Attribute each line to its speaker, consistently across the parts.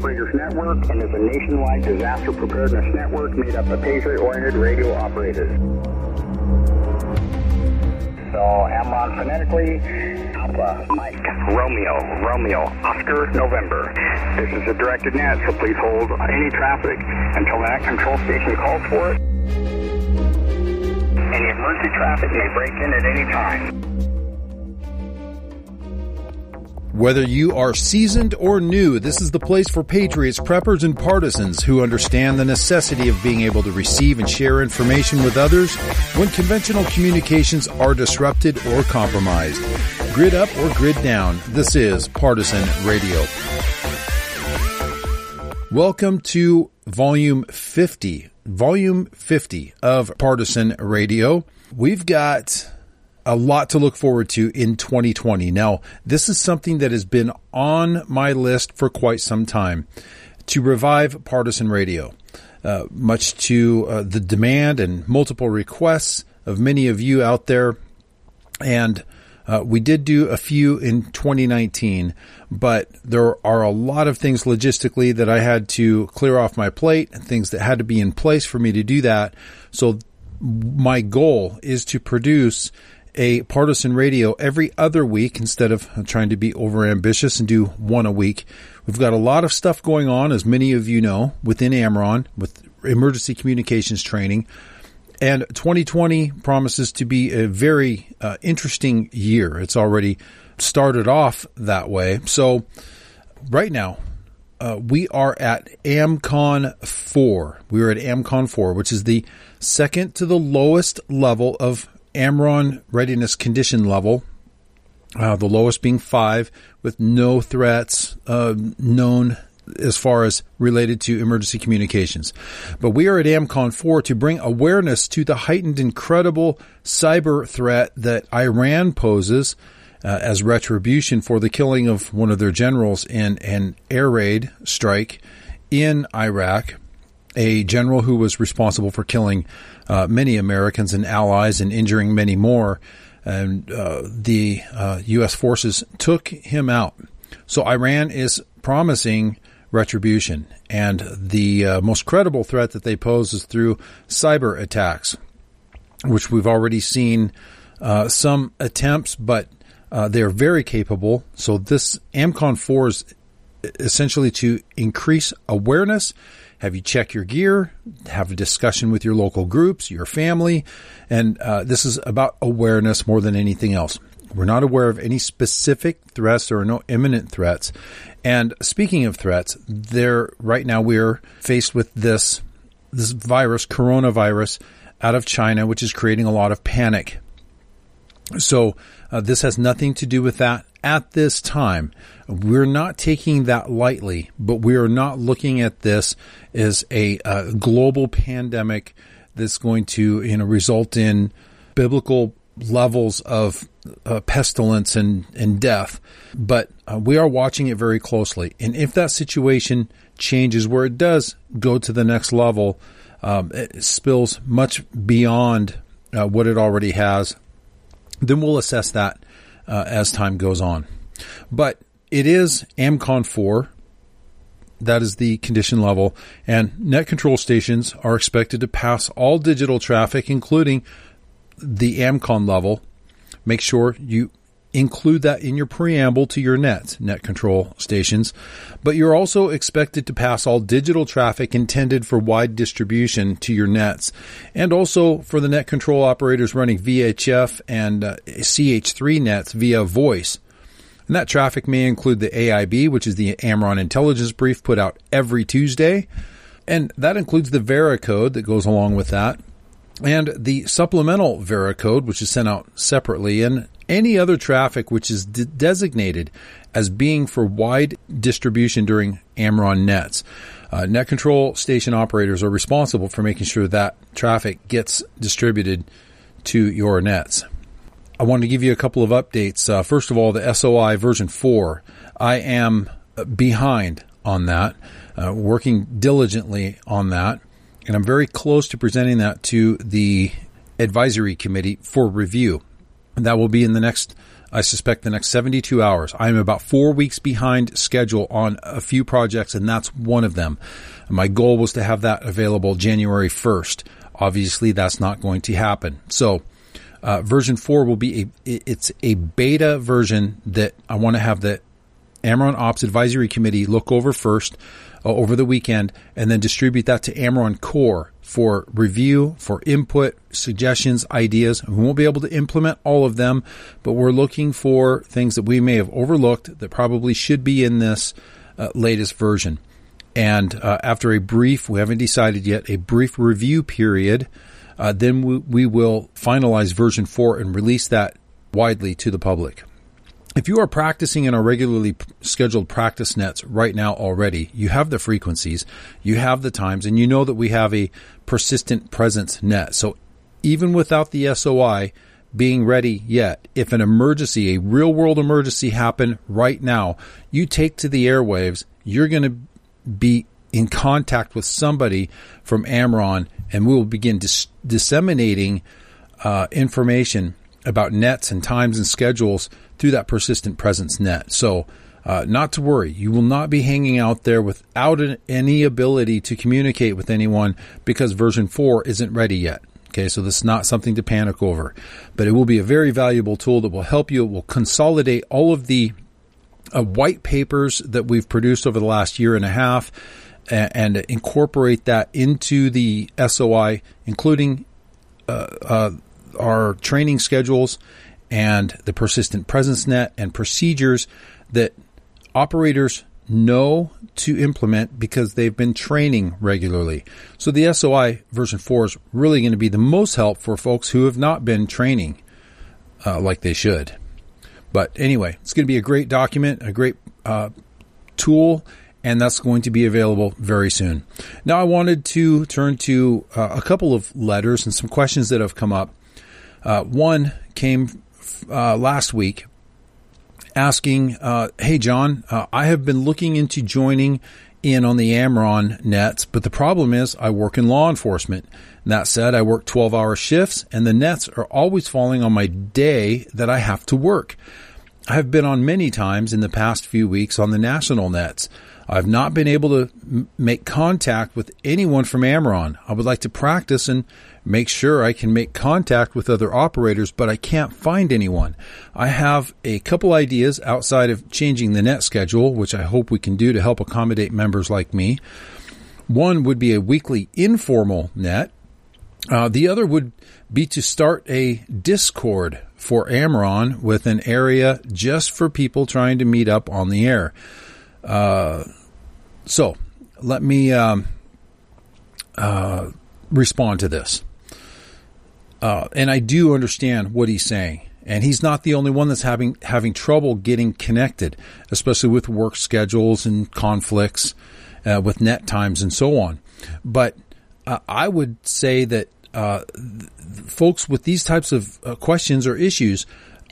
Speaker 1: Operators Network and is a nationwide disaster preparedness network made up of Patriot-oriented radio operators. So, AmRRON phonetically, Alpha, Mike, Romeo, Romeo, Oscar, November. This is a directed net, so please hold any traffic until that control station calls for it. Any emergency traffic may break in at any time.
Speaker 2: Whether you are seasoned or new, this is the place for patriots, preppers, and partisans who understand the necessity of being able to receive and share information with others when conventional communications are disrupted or compromised. Grid up or grid down, this is Partisan Radio. Welcome to volume 50, volume 50 of Partisan Radio. We've got a lot to look forward to in 2020. Now, this is something that has been on my list for quite some time to revive partisan radio. Uh, much to uh, the demand and multiple requests of many of you out there. And uh, we did do a few in 2019, but there are a lot of things logistically that I had to clear off my plate and things that had to be in place for me to do that. So my goal is to produce a partisan radio every other week instead of trying to be overambitious and do one a week. We've got a lot of stuff going on, as many of you know, within AmRRON with emergency communications training. And 2020 promises to be a very uh, interesting year. It's already started off that way. So, right now, uh, we are at AMCON 4. We are at AMCON 4, which is the second to the lowest level of AmRRON readiness condition level, uh, the lowest being five, with no threats uh, known as far as related to emergency communications. But we are at AMCON 4 to bring awareness to the heightened, incredible cyber threat that Iran poses uh, as retribution for the killing of one of their generals in an air raid strike in Iraq. A general who was responsible for killing uh, many Americans and allies and injuring many more. And uh, the U.S. Uh, forces took him out. So Iran is promising retribution. And the uh, most credible threat that they pose is through cyber attacks, which we've already seen uh, some attempts, but they are very capable. So this AMCON 4 is essentially to increase awareness, have you check your gear, have a discussion with your local groups, your family, and uh, this is about awareness more than anything else. We're not aware of any specific threats. There are no imminent threats. And speaking of threats, there right now we're faced with this this virus, coronavirus, out of China, which is creating a lot of panic. So uh, this has nothing to do with that at this time. We're not taking that lightly, but we are not looking at this as a, a global pandemic that's going to you know result in biblical levels of uh, pestilence and, and death, but uh, we are watching it very closely. And if that situation changes where it does go to the next level, um, it spills much beyond uh, what it already has, then we'll assess that uh, as time goes on. But it is AMCON 4. That is the condition level. And net control stations are expected to pass all digital traffic, including the AMCON level, make sure you include that in your preamble to your net, net control stations. But you're also expected to pass all digital traffic intended for wide distribution to your nets. And also for the net control operators running VHF and uh, CH3 nets via voice. And that traffic may include the AIB, which is the AmRRON Intelligence Brief put out every Tuesday. And that includes the Vera code that goes along with that and the supplemental Vera code, which is sent out separately, and any other traffic which is de- designated as being for wide distribution during AmRRON nets. Uh, net control station operators are responsible for making sure that traffic gets distributed to your nets. I want to give you a couple of updates. Uh, first of all, the SOI version 4. I am behind on that, uh, working diligently on that and I'm very close to presenting that to the advisory committee for review. That will be in the next I suspect the next 72 hours. I am about four weeks behind schedule on a few projects, and that's one of them. My goal was to have that available January 1st. Obviously, that's not going to happen. So, uh, version four will be a it's a beta version that I want to have the AmRRON Ops Advisory Committee look over first uh, over the weekend, and then distribute that to AmRRON Core for review, for input, suggestions, ideas. We won't be able to implement all of them, but we're looking for things that we may have overlooked that probably should be in this uh, latest version. And uh, after a brief, we haven't decided yet, a brief review period, uh, then we, we will finalize version 4 and release that widely to the public. If you are practicing in our regularly scheduled practice nets right now already, you have the frequencies, you have the times, and you know that we have a persistent presence net. So even without the SOI being ready yet, if an emergency, a real world emergency happen right now, you take to the airwaves, you're going to be in contact with somebody from AmRRON and we will begin dis- disseminating uh, information about nets and times and schedules through that persistent presence net. So, uh, not to worry, you will not be hanging out there without an, any ability to communicate with anyone because version 4 isn't ready yet. Okay, so this is not something to panic over, but it will be a very valuable tool that will help you. It will consolidate all of the uh, white papers that we've produced over the last year and a half and, and incorporate that into the SOI, including uh, uh, our training schedules and the persistent presence net and procedures that operators know to implement because they've been training regularly. So the SOI version 4 is really going to be the most help for folks who have not been training uh, like they should. But anyway, it's going to be a great document, a great uh, tool, and that's going to be available very soon. Now, I wanted to turn to uh, a couple of letters and some questions that have come up. Uh, one came uh, last week asking, uh, Hey, John, uh, I have been looking into joining in on the AmRRON nets, but the problem is I work in law enforcement. That said, I work 12 hour shifts and the nets are always falling on my day that I have to work. I have been on many times in the past few weeks on the national nets. I've not been able to m- make contact with anyone from AmRRON. I would like to practice and make sure I can make contact with other operators, but I can't find anyone. I have a couple ideas outside of changing the net schedule, which I hope we can do to help accommodate members like me. One would be a weekly informal net. Uh, the other would be to start a Discord for AmRRON with an area just for people trying to meet up on the air. Uh, so let me um, uh, respond to this. Uh, and I do understand what he's saying. And he's not the only one that's having having trouble getting connected, especially with work schedules and conflicts uh, with net times and so on. But uh, I would say that uh, folks with these types of uh, questions or issues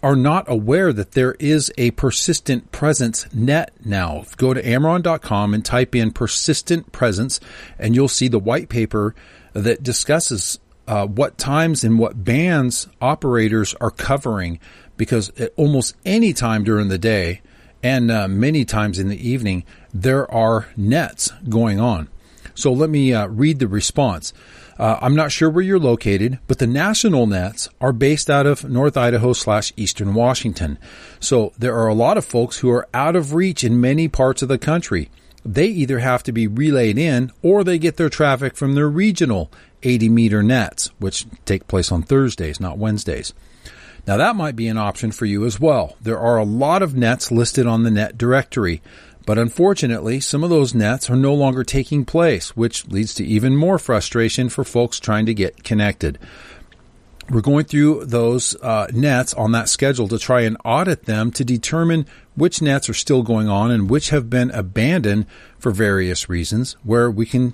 Speaker 2: are not aware that there is a persistent presence net now. Go to AmRRON.com and type in persistent presence and you'll see the white paper that discusses uh, what times and what bands operators are covering because at almost any time during the day and uh, many times in the evening, there are nets going on. So let me uh, read the response. Uh, I'm not sure where you're located, but the national nets are based out of North Idaho slash Eastern Washington. So there are a lot of folks who are out of reach in many parts of the country. They either have to be relayed in or they get their traffic from their regional 80 meter nets, which take place on Thursdays, not Wednesdays. Now that might be an option for you as well. There are a lot of nets listed on the net directory. But unfortunately, some of those nets are no longer taking place, which leads to even more frustration for folks trying to get connected. We're going through those uh, nets on that schedule to try and audit them to determine which nets are still going on and which have been abandoned for various reasons, where we can,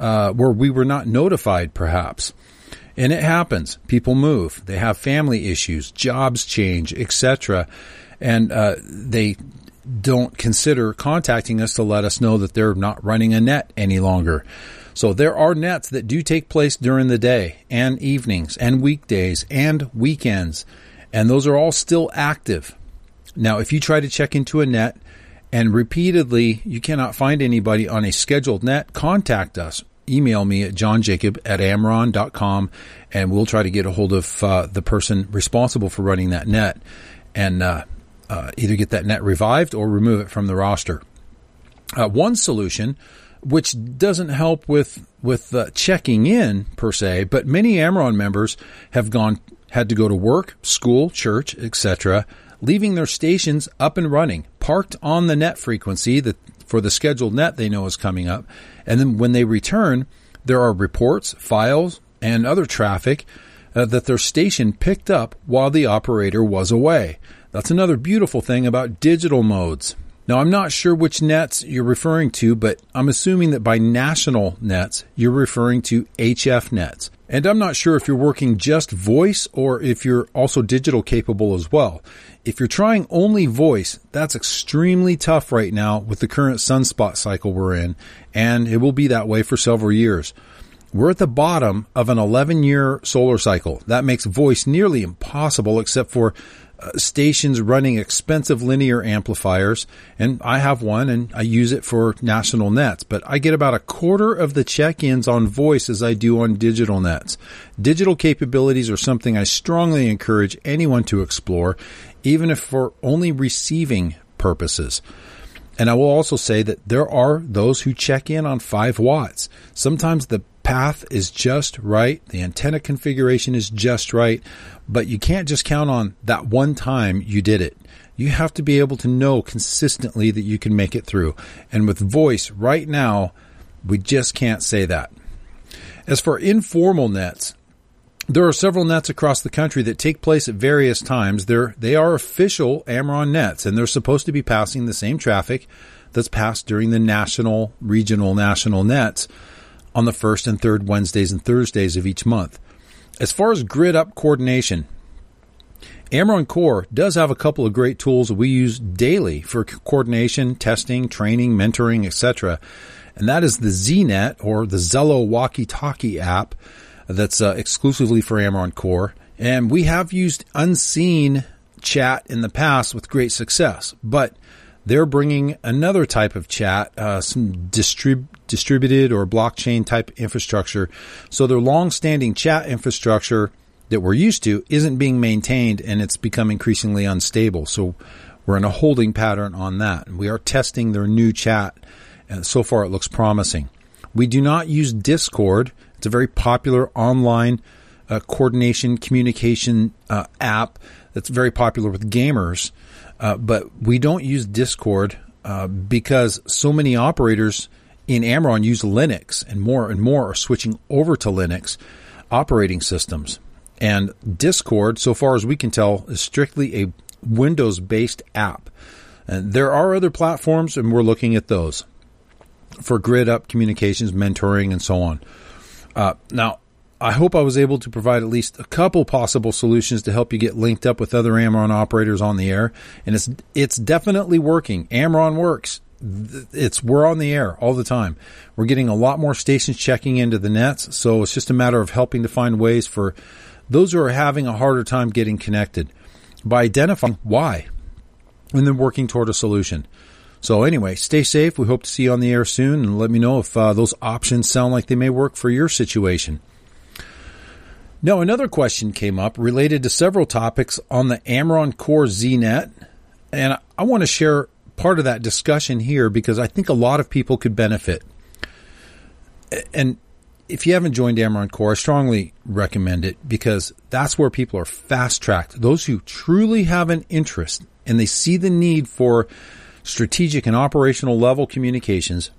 Speaker 2: uh, where we were not notified, perhaps. And it happens. People move. They have family issues, jobs change, etc. And uh, they don't consider contacting us to let us know that they're not running a net any longer. So there are nets that do take place during the day and evenings and weekdays and weekends. and those are all still active. Now, if you try to check into a net and repeatedly you cannot find anybody on a scheduled net, contact us. Email me at johnjacob at amrron.com and we'll try to get a hold of uh, the person responsible for running that net and uh, uh, either get that net revived or remove it from the roster. Uh, one solution, which doesn't help with with uh, checking in per se, but many AmRRON members have gone had to go to work, school, church, etc., leaving their stations up and running, parked on the net frequency that for the scheduled net they know is coming up, and then when they return, there are reports, files, and other traffic uh, that their station picked up while the operator was away. That's another beautiful thing about digital modes. Now, I'm not sure which nets you're referring to, but I'm assuming that by national nets, you're referring to HF nets. And I'm not sure if you're working just voice or if you're also digital capable as well. If you're trying only voice, that's extremely tough right now with the current sunspot cycle we're in, and it will be that way for several years. We're at the bottom of an 11 year solar cycle. That makes voice nearly impossible except for uh, stations running expensive linear amplifiers, and I have one and I use it for national nets, but I get about a quarter of the check-ins on voice as I do on digital nets. Digital capabilities are something I strongly encourage anyone to explore, even if for only receiving purposes. And I will also say that there are those who check in on 5 watts. Sometimes the path is just right, the antenna configuration is just right, but you can't just count on that one time you did it. You have to be able to know consistently that you can make it through. And with voice right now, we just can't say that. As for informal nets, there are several nets across the country that take place at various times. They're, they are official AmRRON nets and they're supposed to be passing the same traffic that's passed during the national, regional, national nets on the first and third Wednesdays and Thursdays of each month. As far as grid up coordination, AmRRON Core does have a couple of great tools we use daily for coordination, testing, training, mentoring, etc. And that is the ZNet or the Zello Walkie Talkie app that's uh, exclusively for AmRRON Core. And we have used unseen chat in the past with great success, but they're bringing another type of chat, uh, some distrib- distributed or blockchain type infrastructure. So their long-standing chat infrastructure that we're used to isn't being maintained and it's become increasingly unstable. So we're in a holding pattern on that. We are testing their new chat and so far it looks promising. We do not use Discord. It's a very popular online uh, coordination communication uh, app that's very popular with gamers. Uh, but we don't use Discord uh, because so many operators in AmRRON use Linux, and more and more are switching over to Linux operating systems. And Discord, so far as we can tell, is strictly a Windows based app. And there are other platforms, and we're looking at those for grid up communications, mentoring, and so on. Uh, now, I hope I was able to provide at least a couple possible solutions to help you get linked up with other AmRRON operators on the air. And it's, it's definitely working. AmRRON works. It's, we're on the air all the time. We're getting a lot more stations checking into the nets. So it's just a matter of helping to find ways for those who are having a harder time getting connected by identifying why and then working toward a solution. So anyway, stay safe. We hope to see you on the air soon and let me know if uh, those options sound like they may work for your situation. Now, another question came up related to several topics on the AmRRON Core ZNet, and I want to share part of that discussion here because I think a lot of people could benefit. And if you haven't joined AmRRON Core, I strongly recommend it because that's where people are fast tracked. Those who truly have an interest and they see the need for strategic and operational level communications,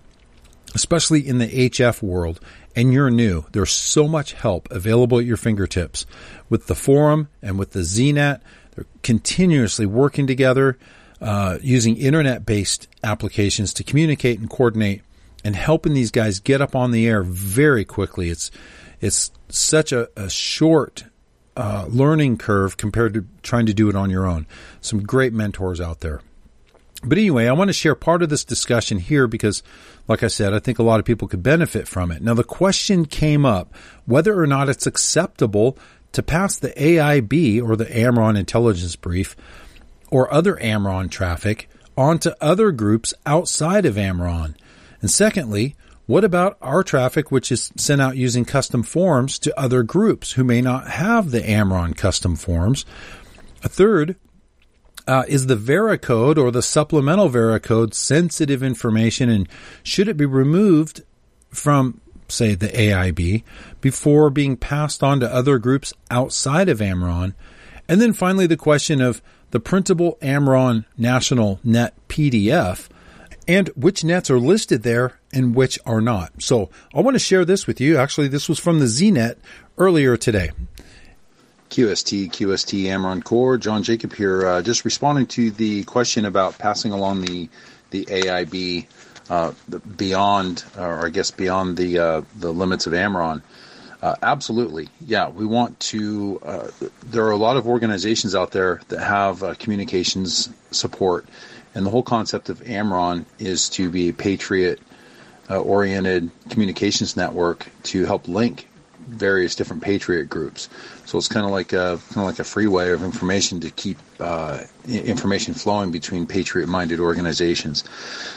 Speaker 2: especially in the HF world, and you're new, there's so much help available at your fingertips. With the forum and with the ZNet, they're continuously working together, uh, using internet based applications to communicate and coordinate and helping these guys get up on the air very quickly. It's, it's such a, a short uh, learning curve compared to trying to do it on your own. Some great mentors out there. But anyway, I want to share part of this discussion here because, like I said, I think a lot of people could benefit from it. Now, the question came up whether or not it's acceptable
Speaker 3: to pass the AIB or the AmRRON intelligence brief or other AmRRON traffic onto other groups outside of AmRRON? And secondly, what about our traffic, which is sent out using custom forms to other groups who may not have the AmRRON custom forms? A third, uh, is the Veracode or the supplemental Veracode sensitive information and should it be removed from, say, the AIB before being passed on to other groups outside of AmRRON? And then finally, the question of the printable AmRRON National Net PDF and which nets are listed there and which are not. So I want to share this with you. Actually, this was from the ZNet earlier today.
Speaker 2: QST, QST, AmRRON Core. John Jacob here, uh, just responding to the question about passing along the the AIB uh, beyond, or I guess beyond the uh, the limits of AmRRON. Uh, absolutely, yeah. We want to. Uh, there are a lot of organizations out there that have uh, communications support, and the whole concept of AmRRON is to be a patriot oriented communications network to help link various different patriot groups. So it's kind of like a kind of like a freeway of information to keep uh, information flowing between patriot-minded organizations.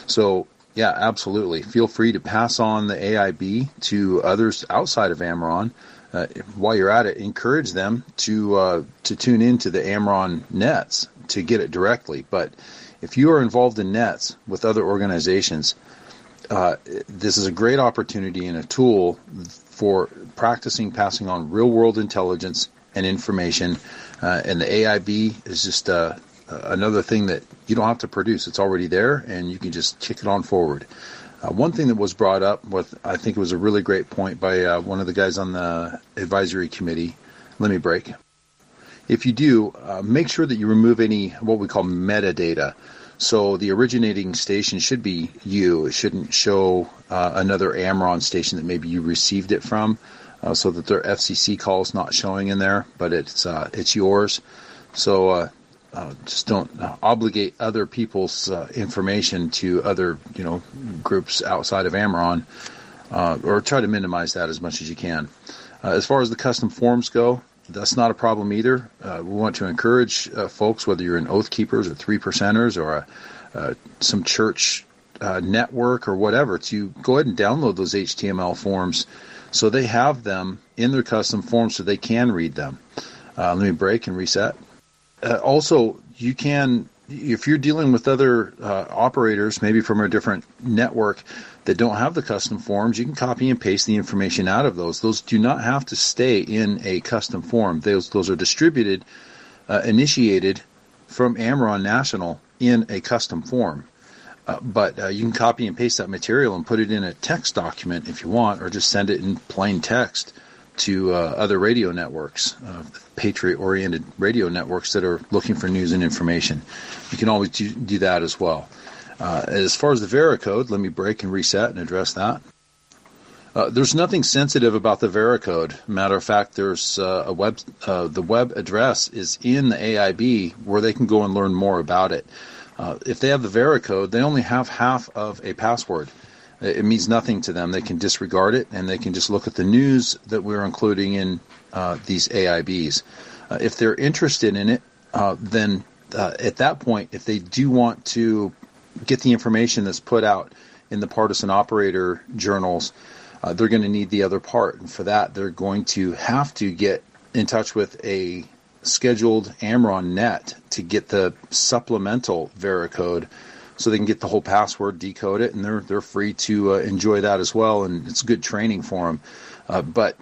Speaker 2: So yeah, absolutely. Feel free to pass on the AIB to others outside of AmRRON. Uh, while you're at it, encourage them to uh, to tune into the AmRRON nets to get it directly. But if you are involved in nets with other organizations, uh, this is a great opportunity and a tool for practicing passing on real world intelligence and information. Uh, and the AIB is just uh, another thing that you don't have to produce. It's already there, and you can just kick it on forward. Uh, one thing that was brought up, with I think it was a really great point by uh, one of the guys on the advisory committee. Let me break. If you do, uh, make sure that you remove any what we call metadata. So the originating station should be you. It shouldn't show uh, another AmRRON station that maybe you received it from, uh, so that their FCC call is not showing in there, but it's uh, it's yours. So uh, uh, just don't obligate other people's uh, information to other you know groups outside of AmRRON, or try to minimize that as much as you can. as far as the custom forms go, that's not a problem either. Uh, we want to encourage uh, folks, whether you're an Oath Keepers or Three Percenters or a, uh, some church uh, network or whatever, to go ahead and download those HTML forms so they have them in their custom forms so they can read them. Uh, let me break and reset. Uh, also, you can, if you're dealing with other operators, maybe from a different network, that don't have the custom forms, you can copy and paste the information out of those. Those do not have to stay in a custom form. Those those are distributed, uh, initiated from AmRRON National in a custom form. Uh, but uh, you can copy and paste that material and put it in a text document if you want, or just send it in plain text to uh, other radio networks, uh, patriot-oriented radio networks that are looking for news and information. You can always do, do that as well. Uh, as far as the Veracode, let me break and reset and address that. Uh, there's nothing sensitive about the Veracode. Matter of fact, there's uh, a web. Uh, the web address is in the AIB where they can go and learn more about it. If they have the Veracode, they only have half of a password. It means nothing to them. They can disregard it and they can just look at the news that we're including in uh, these AIBs. if they're interested in it, then at that point, if they do want to get the information that's put out in the partisan operator journals, uh, they're going to need the other part. And for that, they're going to have to get in touch with a scheduled AmRRON net to get the supplemental Veracode so they can get the whole password, decode it, and they're, they're free to uh, enjoy that as well. And it's good training for them. Uh, but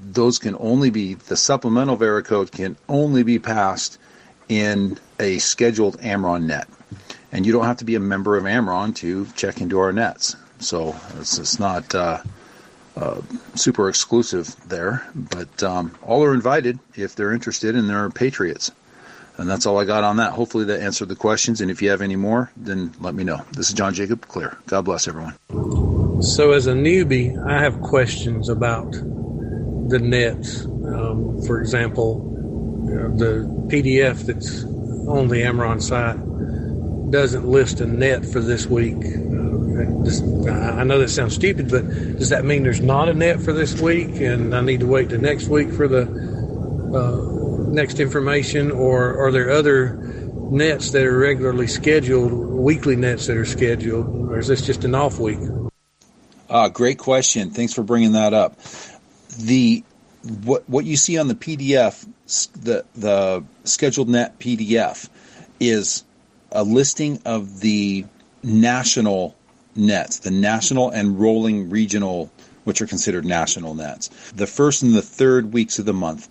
Speaker 2: those can only be, the supplemental Veracode can only be passed in a scheduled AmRRON net and you don't have to be a member of AmRRON to check into our nets. So it's, it's not uh, uh, super exclusive there, but um, all are invited if they're interested and they're patriots. And that's all I got on that. Hopefully that answered the questions. And if you have any more, then let me know. This is John Jacob Clear. God bless everyone.
Speaker 4: So, as a newbie, I have questions about the nets. Um, for example, the PDF that's on the AmRRON site doesn't list a net for this week. Uh, I know that sounds stupid, but does that mean there's not a net for this week, and I need to wait to next week for the uh, next information, or are there other nets that are regularly scheduled, weekly nets that are scheduled, or is this just an off week?
Speaker 2: Uh, great question. Thanks for bringing that up. The what what you see on the PDF, the the scheduled net PDF, is a listing of the national nets, the national and rolling regional, which are considered national nets. The first and the third weeks of the month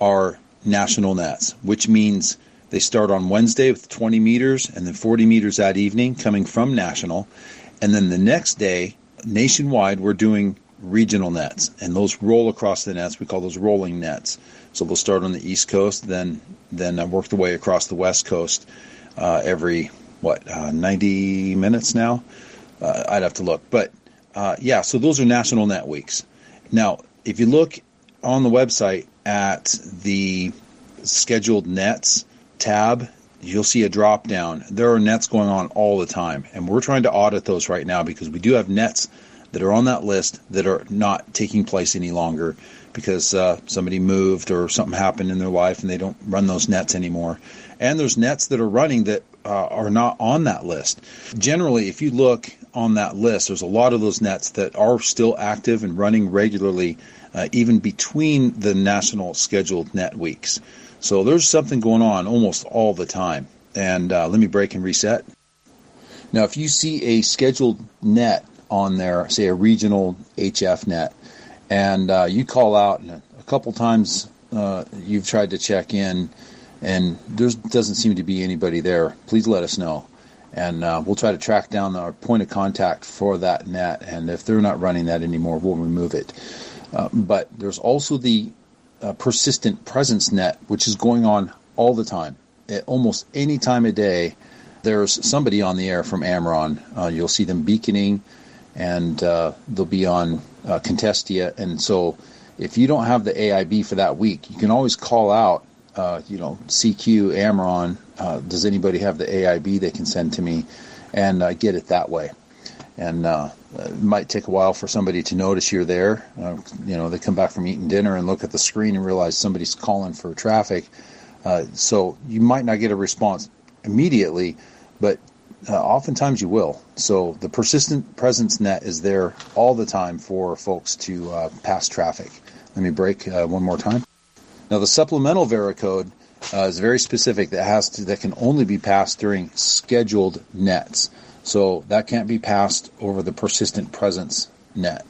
Speaker 2: are national nets, which means they start on Wednesday with 20 meters and then 40 meters that evening coming from national. And then the next day, nationwide, we're doing regional nets, and those roll across the nets. We call those rolling nets. So they'll start on the East Coast, then then uh, work the way across the West Coast uh, every what uh, 90 minutes now. Uh, I'd have to look, but uh, yeah. So those are national net weeks. Now, if you look on the website at the scheduled nets tab, you'll see a drop down. There are nets going on all the time, and we're trying to audit those right now because we do have nets that are on that list that are not taking place any longer because uh, somebody moved or something happened in their life and they don't run those nets anymore. And there's nets that are running that uh, are not on that list. Generally, if you look on that list, there's a lot of those nets that are still active and running regularly, uh, even between the national scheduled net weeks. So there's something going on almost all the time. And uh, let me break and reset. Now, if you see a scheduled net on there, say a regional HF net, and uh, you call out, and a couple times uh, you've tried to check in, and there doesn't seem to be anybody there, please let us know. And uh, we'll try to track down our point of contact for that net. And if they're not running that anymore, we'll remove it. Uh, but there's also the uh, persistent presence net, which is going on all the time. At almost any time of day, there's somebody on the air from AmRRON. Uh, you'll see them beaconing, and uh, they'll be on uh, Contestia. And so, if you don't have the AIB for that week, you can always call out, you know, CQ AmRRON. Does anybody have the AIB they can send to me, and get it that way? And uh, it might take a while for somebody to notice you're there. Uh, you know, they come back from eating dinner and look at the screen and realize somebody's calling for traffic. Uh, so you might not get a response immediately, but uh, oftentimes you will. So the persistent presence net is there all the time for folks to uh, pass traffic. Let me break uh, one more time. Now the supplemental Veracode is very specific. That has to that can only be passed during scheduled nets. So that can't be passed over the persistent presence net.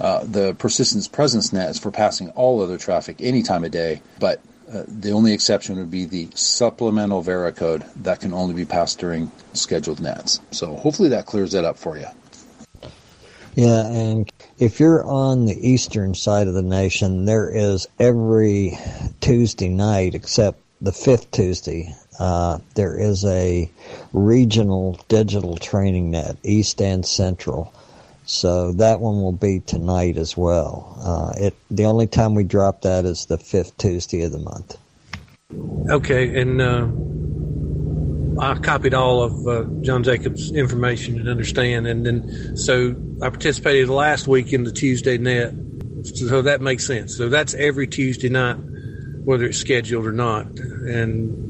Speaker 2: Uh, the persistence presence net is for passing all other traffic any time of day, but uh, the only exception would be the supplemental Veracode that can only be passed during scheduled nets. So hopefully that clears that up for you.
Speaker 5: Yeah, and if you're on the eastern side of the nation, there is every Tuesday night except the fifth Tuesday uh, there is a regional digital training net, East and Central. So that one will be tonight as well. Uh, it the only time we drop that is the fifth Tuesday of the month.
Speaker 4: Okay, and uh, I copied all of uh, John Jacobs' information and understand, and then so I participated last week in the Tuesday net, so that makes sense. So that's every Tuesday night, whether it's scheduled or not, and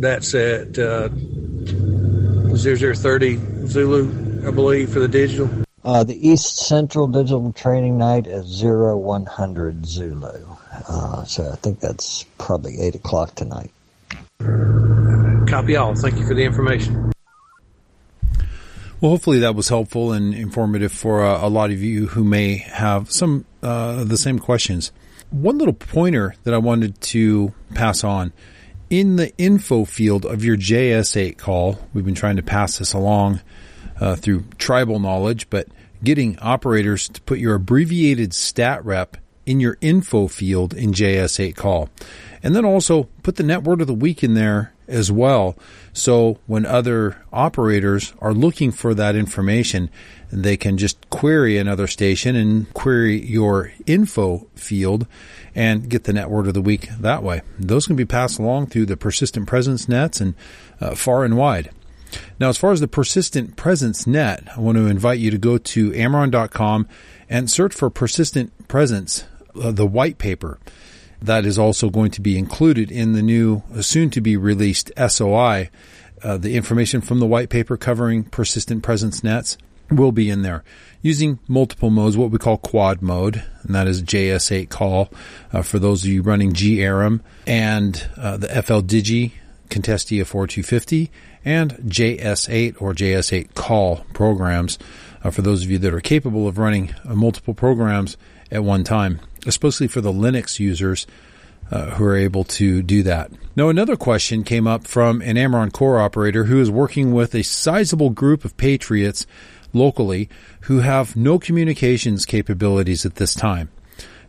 Speaker 4: that's at uh, 0030 Zulu, I believe, for the digital.
Speaker 5: Uh, the East Central Digital Training Night is 0100 Zulu. Uh, so I think that's probably 8 o'clock tonight.
Speaker 4: Copy all. Thank you for the information.
Speaker 6: Well, hopefully that was helpful and informative for uh, a lot of you who may have some uh, the same questions. One little pointer that I wanted to pass on in the info field of your JS8 call, we've been trying to pass this along uh, through tribal knowledge, but getting operators to put your abbreviated stat rep in your info field in JS8 call. And then also put the net word of the week in there as well. So when other operators are looking for that information, they can just query another station and query your info field and get the net word of the week that way. Those can be passed along through the persistent presence nets and uh, far and wide. Now, as far as the persistent presence net, I want to invite you to go to AmRRON.com and search for persistent presence, uh, the white paper.
Speaker 2: That is also going to be included in the new, soon to be released SOI. Uh, the information from the white paper covering persistent presence nets will be in there. Using multiple modes, what we call quad mode, and that is JS8 call uh, for those of you running GARM and uh, the FLDigi Contestia 4250 and JS8 or JS8 call programs. Uh, for those of you that are capable of running uh, multiple programs at one time, especially for the Linux users uh, who are able to do that. Now, another question came up from an AmRRON core operator who is working with a sizable group of patriots locally who have no communications capabilities at this time.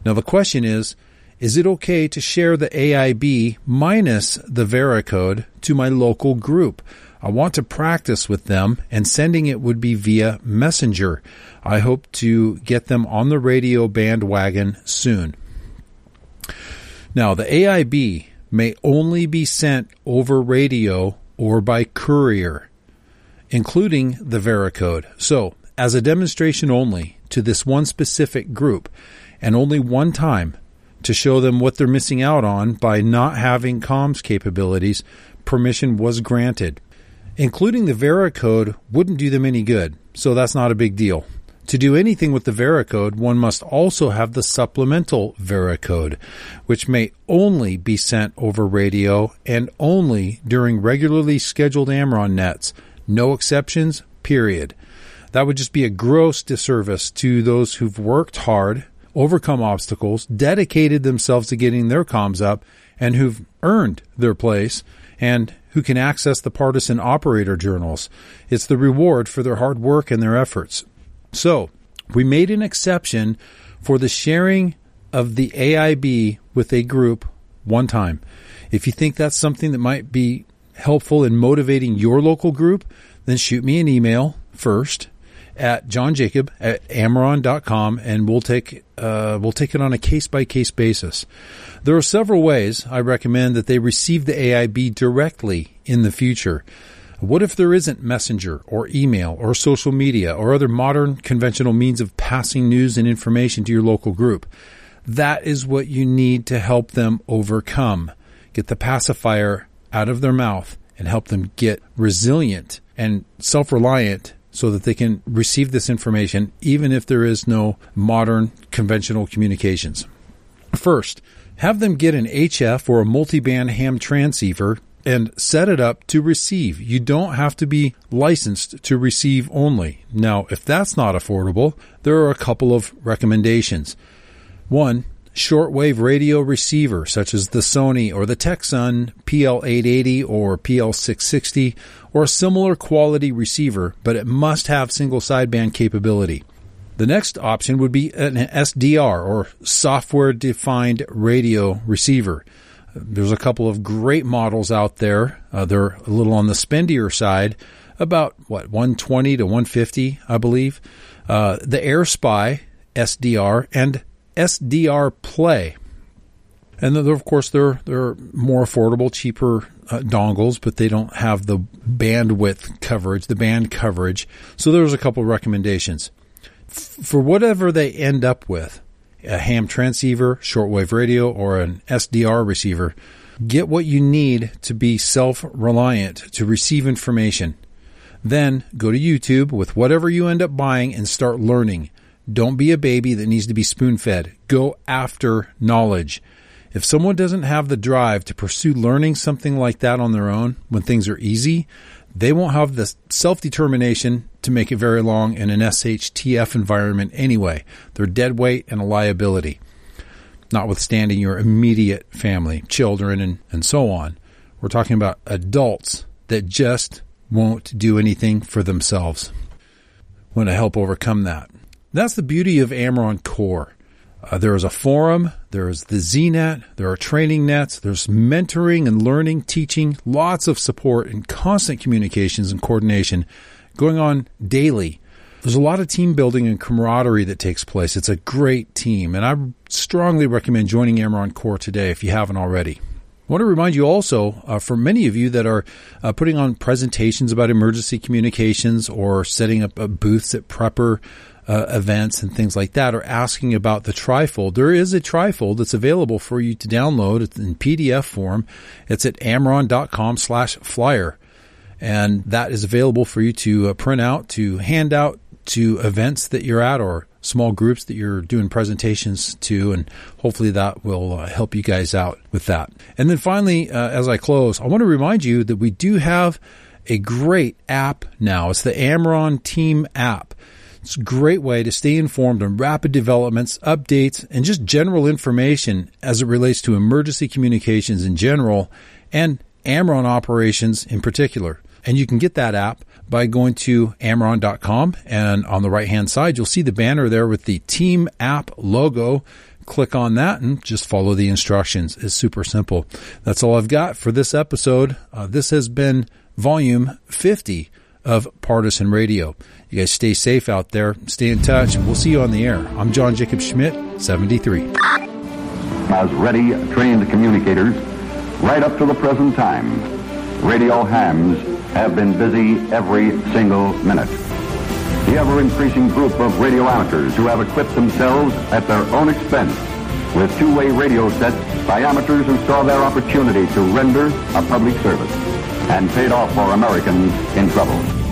Speaker 2: Now, the question is, is it okay to share the AIB minus the Veracode to my local group? I want to practice with them and sending it would be via messenger. I hope to get them on the radio bandwagon soon. Now, the AIB may only be sent over radio or by courier, including the Veracode. So, as a demonstration only to this one specific group, and only one time to show them what they're missing out on by not having comms capabilities, permission was granted. Including the Veracode wouldn't do them any good, so that's not a big deal. To do anything with the Veracode, one must also have the supplemental Veracode, which may only be sent over radio and only during regularly scheduled AmRRON nets. No exceptions, period. That would just be a gross disservice to those who've worked hard, overcome obstacles, dedicated themselves to getting their comms up, and who've earned their place, and who can access the partisan operator journals. It's the reward for their hard work and their efforts. So, we made an exception for the sharing of the AIB with a group one time. If you think that's something that might be helpful in motivating your local group, then shoot me an email first at johnjacob at amrron.com and we'll take uh, we'll take it on a case by case basis. There are several ways I recommend that they receive the AIB directly in the future. What if there isn't messenger or email or social media or other modern conventional means of passing news and information to your local group? That is what you need to help them overcome. Get the pacifier out of their mouth and help them get resilient and self reliant so that they can receive this information even if there is no modern conventional communications. First, have them get an HF or a multiband ham transceiver and set it up to receive. You don't have to be licensed to receive only. Now, if that's not affordable, there are a couple of recommendations. One, shortwave radio receiver such as the Sony or the Tecsun PL880 or PL660 or a similar quality receiver, but it must have single sideband capability. The next option would be an SDR or software defined radio receiver. There's a couple of great models out there. Uh, they're a little on the spendier side, about what 120 to 150, I believe. Uh, the AirSpy SDR and SDR Play, and then, of course they're they're more affordable, cheaper uh, dongles, but they don't have the bandwidth coverage, the band coverage. So there's a couple recommendations F- for whatever they end up with a ham transceiver, shortwave radio, or an SDR receiver. Get what you need to be self reliant to receive information. Then go to YouTube with whatever you end up buying and start learning. Don't be a baby that needs to be spoon fed. Go after knowledge. If someone doesn't have the drive to pursue learning something like that on their own when things are easy, they won't have the self determination to make it very long in an SHTF environment anyway. They're dead weight and a liability, notwithstanding your immediate family, children, and, and so on. We're talking about adults that just won't do anything for themselves. Want to help overcome that. That's the beauty of AmRRON Core. Uh, there is a forum, there is the ZNet, there are training nets, there's mentoring and learning, teaching, lots of support and constant communications and coordination going on daily. There's a lot of team building and camaraderie that takes place. It's a great team, and I strongly recommend joining AmRRON Core today if you haven't already. I want to remind you also, uh, for many of you that are uh, putting on presentations about emergency communications or setting up uh, booths at Prepper uh, events and things like that are asking about the trifold. There is a trifold that's available for you to download. It's in PDF form. It's at amrron.com slash flyer. And that is available for you to uh, print out, to hand out to events that you're at or small groups that you're doing presentations to. And hopefully that will uh, help you guys out with that. And then finally, uh, as I close, I want to remind you that we do have a great app now. It's the AmRRON Team app. It's a great way to stay informed on rapid developments, updates, and just general information as it relates to emergency communications in general and AmRRON operations in particular. And you can get that app by going to amrron.com and on the right hand side, you'll see the banner there with the team app logo. Click on that and just follow the instructions. It's super simple. That's all I've got for this episode. Uh, this has been volume 50 of Partisan Radio. You guys stay safe out there. Stay in touch. We'll see you on the air. I'm John Jacob Schmidt, 73.
Speaker 7: As ready, trained communicators, right up to the present time, radio hams have been busy every single minute. The ever-increasing group of radio amateurs who have equipped themselves at their own expense with two-way radio sets by amateurs who saw their opportunity to render a public service and paid off for Americans in trouble.